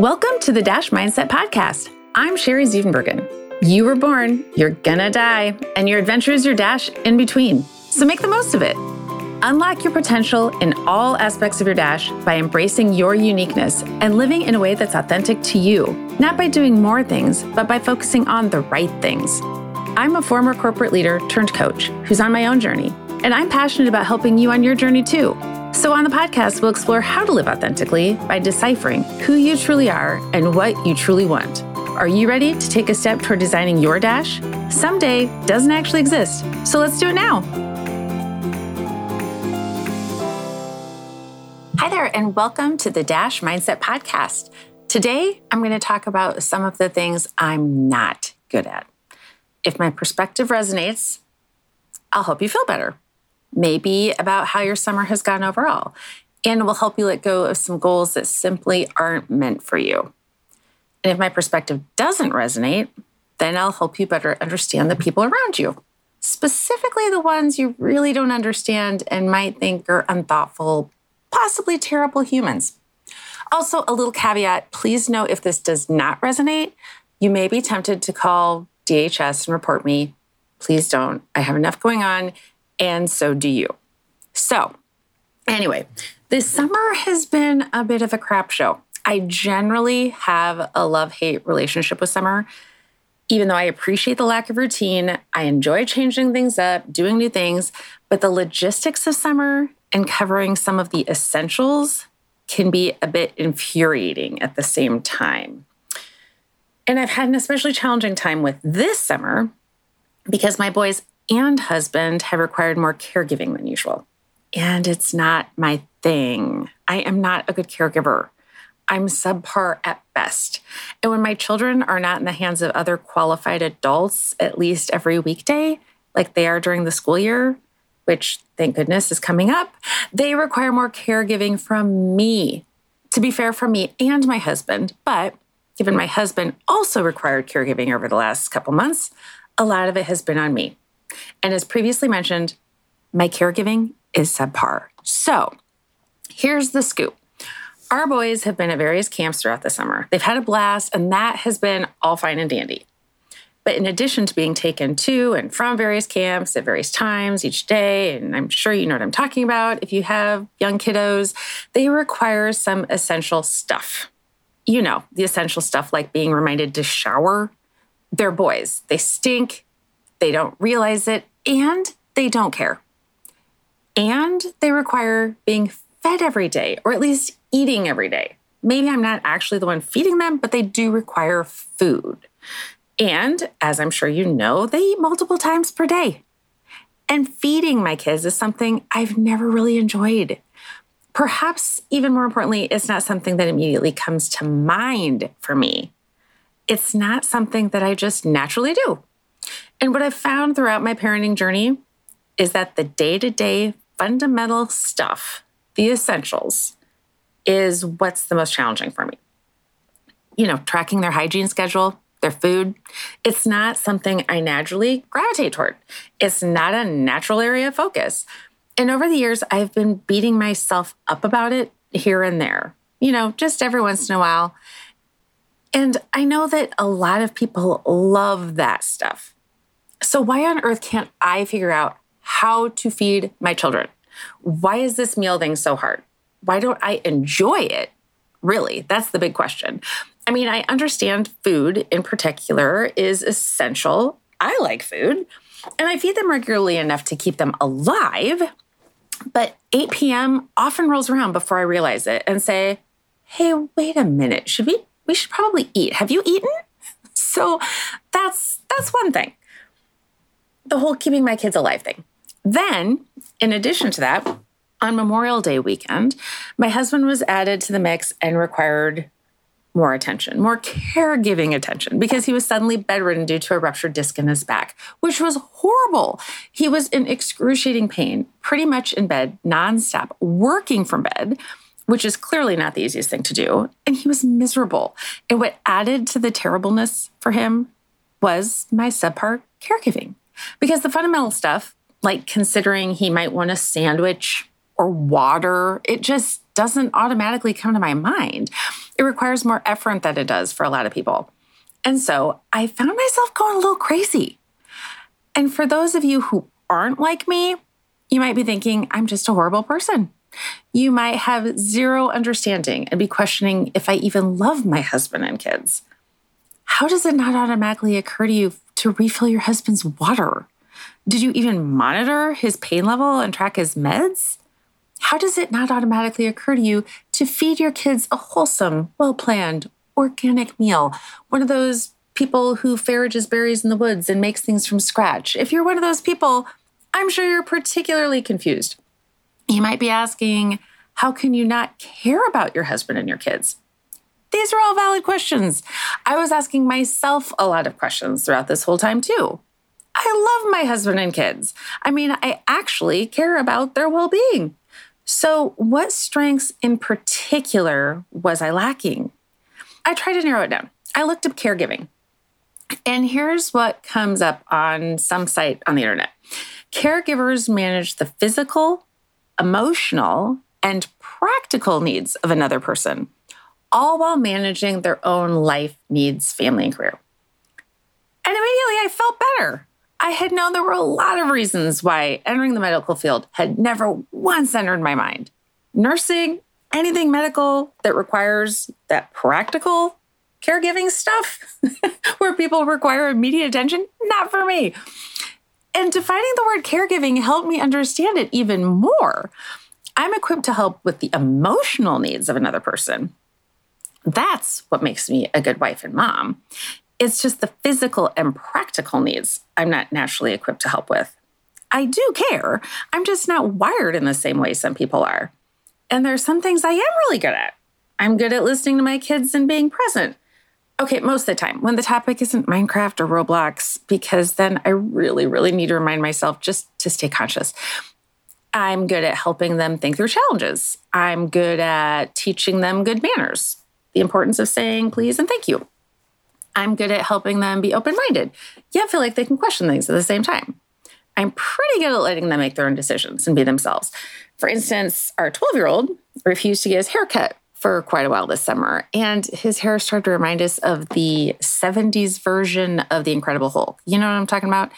Welcome to the Dash Mindset Podcast. I'm Sherry Zievenbergen. You were born, you're gonna die, and your adventure is your dash in between. So make the most of it. Unlock your potential in all aspects of your dash by embracing your uniqueness and living in a way that's authentic to you, not by doing more things, but by focusing on the right things. I'm a former corporate leader turned coach who's on my own journey, and I'm passionate about helping you on your journey too. So, on the podcast, we'll explore how to live authentically by deciphering who you truly are and what you truly want. Are you ready to take a step toward designing your dash? Someday doesn't actually exist, so let's do it now. Hi there, and welcome to the Dash Mindset Podcast. Today, I'm going to talk about some of the things I'm not good at. If my perspective resonates, I'll help you feel better maybe about how your summer has gone overall, and it will help you let go of some goals that simply aren't meant for you. And if my perspective doesn't resonate, then I'll help you better understand the people around you, specifically the ones you really don't understand and might think are unthoughtful, possibly terrible humans. Also, a little caveat please note if this does not resonate, you may be tempted to call DHS and report me. Please don't. I have enough going on and so do you. So, anyway, this summer has been a bit of a crap show. I generally have a love hate relationship with summer. Even though I appreciate the lack of routine, I enjoy changing things up, doing new things, but the logistics of summer and covering some of the essentials can be a bit infuriating at the same time. And I've had an especially challenging time with this summer because my boys and husband have required more caregiving than usual. And it's not my thing. I am not a good caregiver. I'm subpar at best. And when my children are not in the hands of other qualified adults at least every weekday, like they are during the school year, which thank goodness is coming up, they require more caregiving from me. To be fair, from me and my husband. But given my husband also required caregiving over the last couple months, a lot of it has been on me. And as previously mentioned, my caregiving is subpar. So here's the scoop. Our boys have been at various camps throughout the summer. They've had a blast, and that has been all fine and dandy. But in addition to being taken to and from various camps at various times each day, and I'm sure you know what I'm talking about if you have young kiddos, they require some essential stuff. You know, the essential stuff like being reminded to shower. They're boys, they stink, they don't realize it, and they don't care. And they require being fed every day, or at least eating every day. Maybe I'm not actually the one feeding them, but they do require food. And as I'm sure you know, they eat multiple times per day. And feeding my kids is something I've never really enjoyed. Perhaps even more importantly, it's not something that immediately comes to mind for me. It's not something that I just naturally do. And what I've found throughout my parenting journey is that the day to day fundamental stuff, the essentials, is what's the most challenging for me. You know, tracking their hygiene schedule, their food, it's not something I naturally gravitate toward. It's not a natural area of focus. And over the years, I've been beating myself up about it here and there, you know, just every once in a while. And I know that a lot of people love that stuff. So, why on earth can't I figure out how to feed my children? Why is this meal thing so hard? Why don't I enjoy it? Really, that's the big question. I mean, I understand food in particular is essential. I like food and I feed them regularly enough to keep them alive. But 8 p.m. often rolls around before I realize it and say, hey, wait a minute, should we? We should probably eat. Have you eaten? So that's that's one thing the whole keeping my kids alive thing. Then, in addition to that, on Memorial Day weekend, my husband was added to the mix and required more attention, more caregiving attention, because he was suddenly bedridden due to a ruptured disc in his back, which was horrible. He was in excruciating pain, pretty much in bed, nonstop, working from bed, which is clearly not the easiest thing to do. And he was miserable. And what added to the terribleness for him was my subpar caregiving. Because the fundamental stuff, like considering he might want a sandwich or water. It just doesn't automatically come to my mind. It requires more effort than it does for a lot of people. And so I found myself going a little crazy. And for those of you who aren't like me, you might be thinking, I'm just a horrible person. You might have zero understanding and be questioning if I even love my husband and kids. How does it not automatically occur to you to refill your husband's water? Did you even monitor his pain level and track his meds? How does it not automatically occur to you to feed your kids a wholesome, well planned, organic meal? One of those people who forages berries in the woods and makes things from scratch. If you're one of those people, I'm sure you're particularly confused. You might be asking, how can you not care about your husband and your kids? These are all valid questions. I was asking myself a lot of questions throughout this whole time, too. I love my husband and kids. I mean, I actually care about their well being. So, what strengths in particular was I lacking? I tried to narrow it down. I looked up caregiving. And here's what comes up on some site on the internet caregivers manage the physical, emotional, and practical needs of another person, all while managing their own life needs, family, and career. And immediately I felt better. I had known there were a lot of reasons why entering the medical field had never once entered my mind. Nursing, anything medical that requires that practical caregiving stuff where people require immediate attention, not for me. And defining the word caregiving helped me understand it even more. I'm equipped to help with the emotional needs of another person. That's what makes me a good wife and mom. It's just the physical and practical needs I'm not naturally equipped to help with. I do care. I'm just not wired in the same way some people are. And there's some things I am really good at. I'm good at listening to my kids and being present. Okay, most of the time when the topic isn't Minecraft or Roblox, because then I really, really need to remind myself just to stay conscious. I'm good at helping them think through challenges. I'm good at teaching them good manners, the importance of saying please and thank you. I'm good at helping them be open minded, yet feel like they can question things at the same time. I'm pretty good at letting them make their own decisions and be themselves. For instance, our 12 year old refused to get his hair cut for quite a while this summer. And his hair started to remind us of the 70s version of The Incredible Hulk. You know what I'm talking about?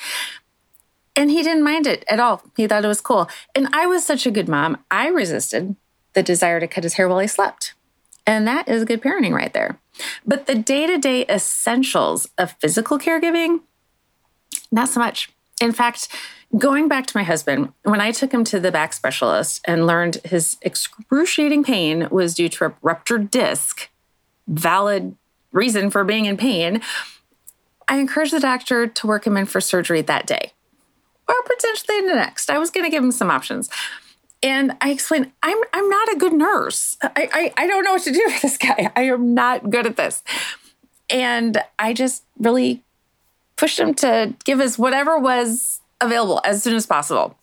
And he didn't mind it at all. He thought it was cool. And I was such a good mom, I resisted the desire to cut his hair while he slept. And that is good parenting right there. But the day to day essentials of physical caregiving, not so much. In fact, Going back to my husband, when I took him to the back specialist and learned his excruciating pain was due to a ruptured disc, valid reason for being in pain, I encouraged the doctor to work him in for surgery that day or potentially the next. I was going to give him some options. And I explained, I'm, I'm not a good nurse. I, I, I don't know what to do for this guy. I am not good at this. And I just really pushed him to give us whatever was available as soon as possible.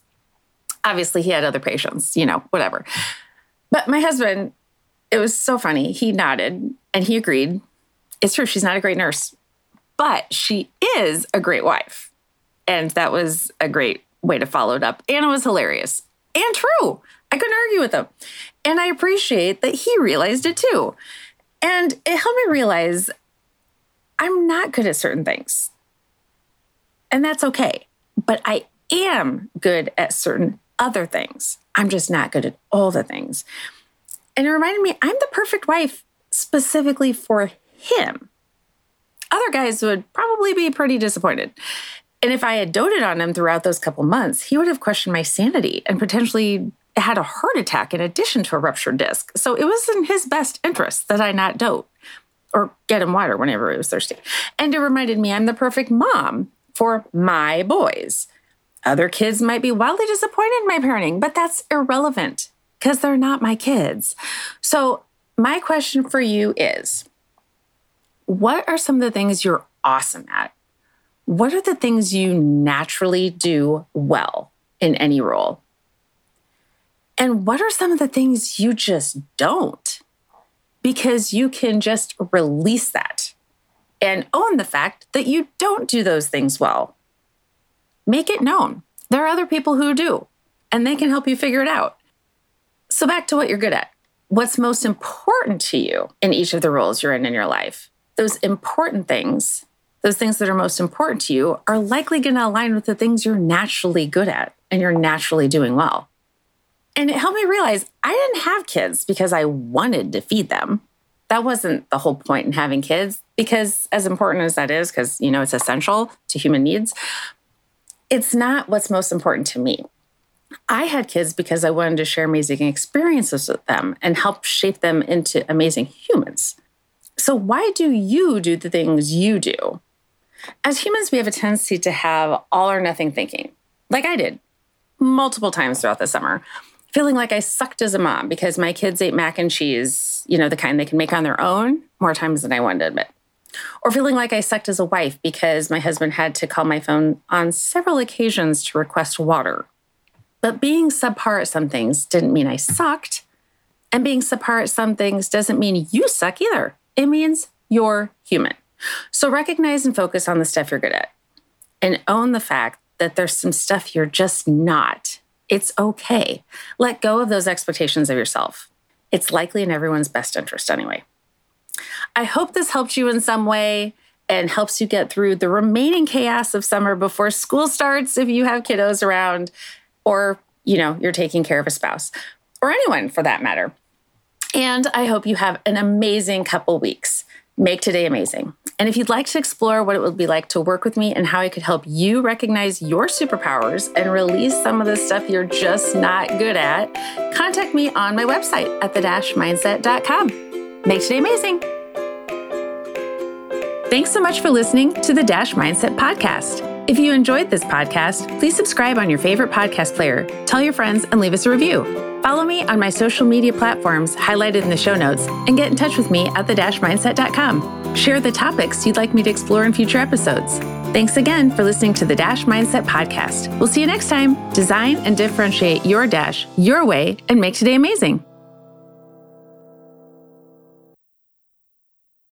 Obviously, he had other patients, you know, whatever. But my husband, it was so funny. He nodded and he agreed. It's true, she's not a great nurse, but she is a great wife. And that was a great way to follow it up. And it was hilarious and true. I couldn't argue with him. And I appreciate that he realized it too. And it helped me realize I'm not good at certain things. And that's okay but I am good at certain other things. I'm just not good at all the things. And it reminded me I'm the perfect wife specifically for him. Other guys would probably be pretty disappointed. And if I had doted on him throughout those couple months, he would have questioned my sanity and potentially had a heart attack in addition to a ruptured disc. So it was in his best interest that I not dote or get him water whenever he was thirsty. And it reminded me I'm the perfect mom for my boys. Other kids might be wildly disappointed in my parenting, but that's irrelevant because they're not my kids. So, my question for you is what are some of the things you're awesome at? What are the things you naturally do well in any role? And what are some of the things you just don't? Because you can just release that and own the fact that you don't do those things well. Make it known. There are other people who do, and they can help you figure it out. So, back to what you're good at. What's most important to you in each of the roles you're in in your life? Those important things, those things that are most important to you, are likely going to align with the things you're naturally good at and you're naturally doing well. And it helped me realize I didn't have kids because I wanted to feed them. That wasn't the whole point in having kids, because as important as that is, because, you know, it's essential to human needs, it's not what's most important to me. I had kids because I wanted to share amazing experiences with them and help shape them into amazing humans. So, why do you do the things you do? As humans, we have a tendency to have all or nothing thinking, like I did multiple times throughout the summer, feeling like I sucked as a mom because my kids ate mac and cheese, you know, the kind they can make on their own more times than I wanted to admit. Or feeling like I sucked as a wife because my husband had to call my phone on several occasions to request water but being subpar at some things didn't mean I sucked. And being subpar at some things doesn't mean you suck either. It means you're human. So recognize and focus on the stuff you're good at and own the fact that there's some stuff you're just not. It's okay. Let go of those expectations of yourself. It's likely in everyone's best interest anyway. I hope this helped you in some way and helps you get through the remaining chaos of summer before school starts if you have kiddos around or, you know, you're taking care of a spouse or anyone for that matter. And I hope you have an amazing couple weeks. Make today amazing. And if you'd like to explore what it would be like to work with me and how I could help you recognize your superpowers and release some of the stuff you're just not good at, contact me on my website at the-mindset.com. Make today amazing. Thanks so much for listening to the Dash Mindset Podcast. If you enjoyed this podcast, please subscribe on your favorite podcast player, tell your friends, and leave us a review. Follow me on my social media platforms highlighted in the show notes and get in touch with me at the-mindset.com. Share the topics you'd like me to explore in future episodes. Thanks again for listening to the Dash Mindset Podcast. We'll see you next time. Design and differentiate your dash your way and make today amazing.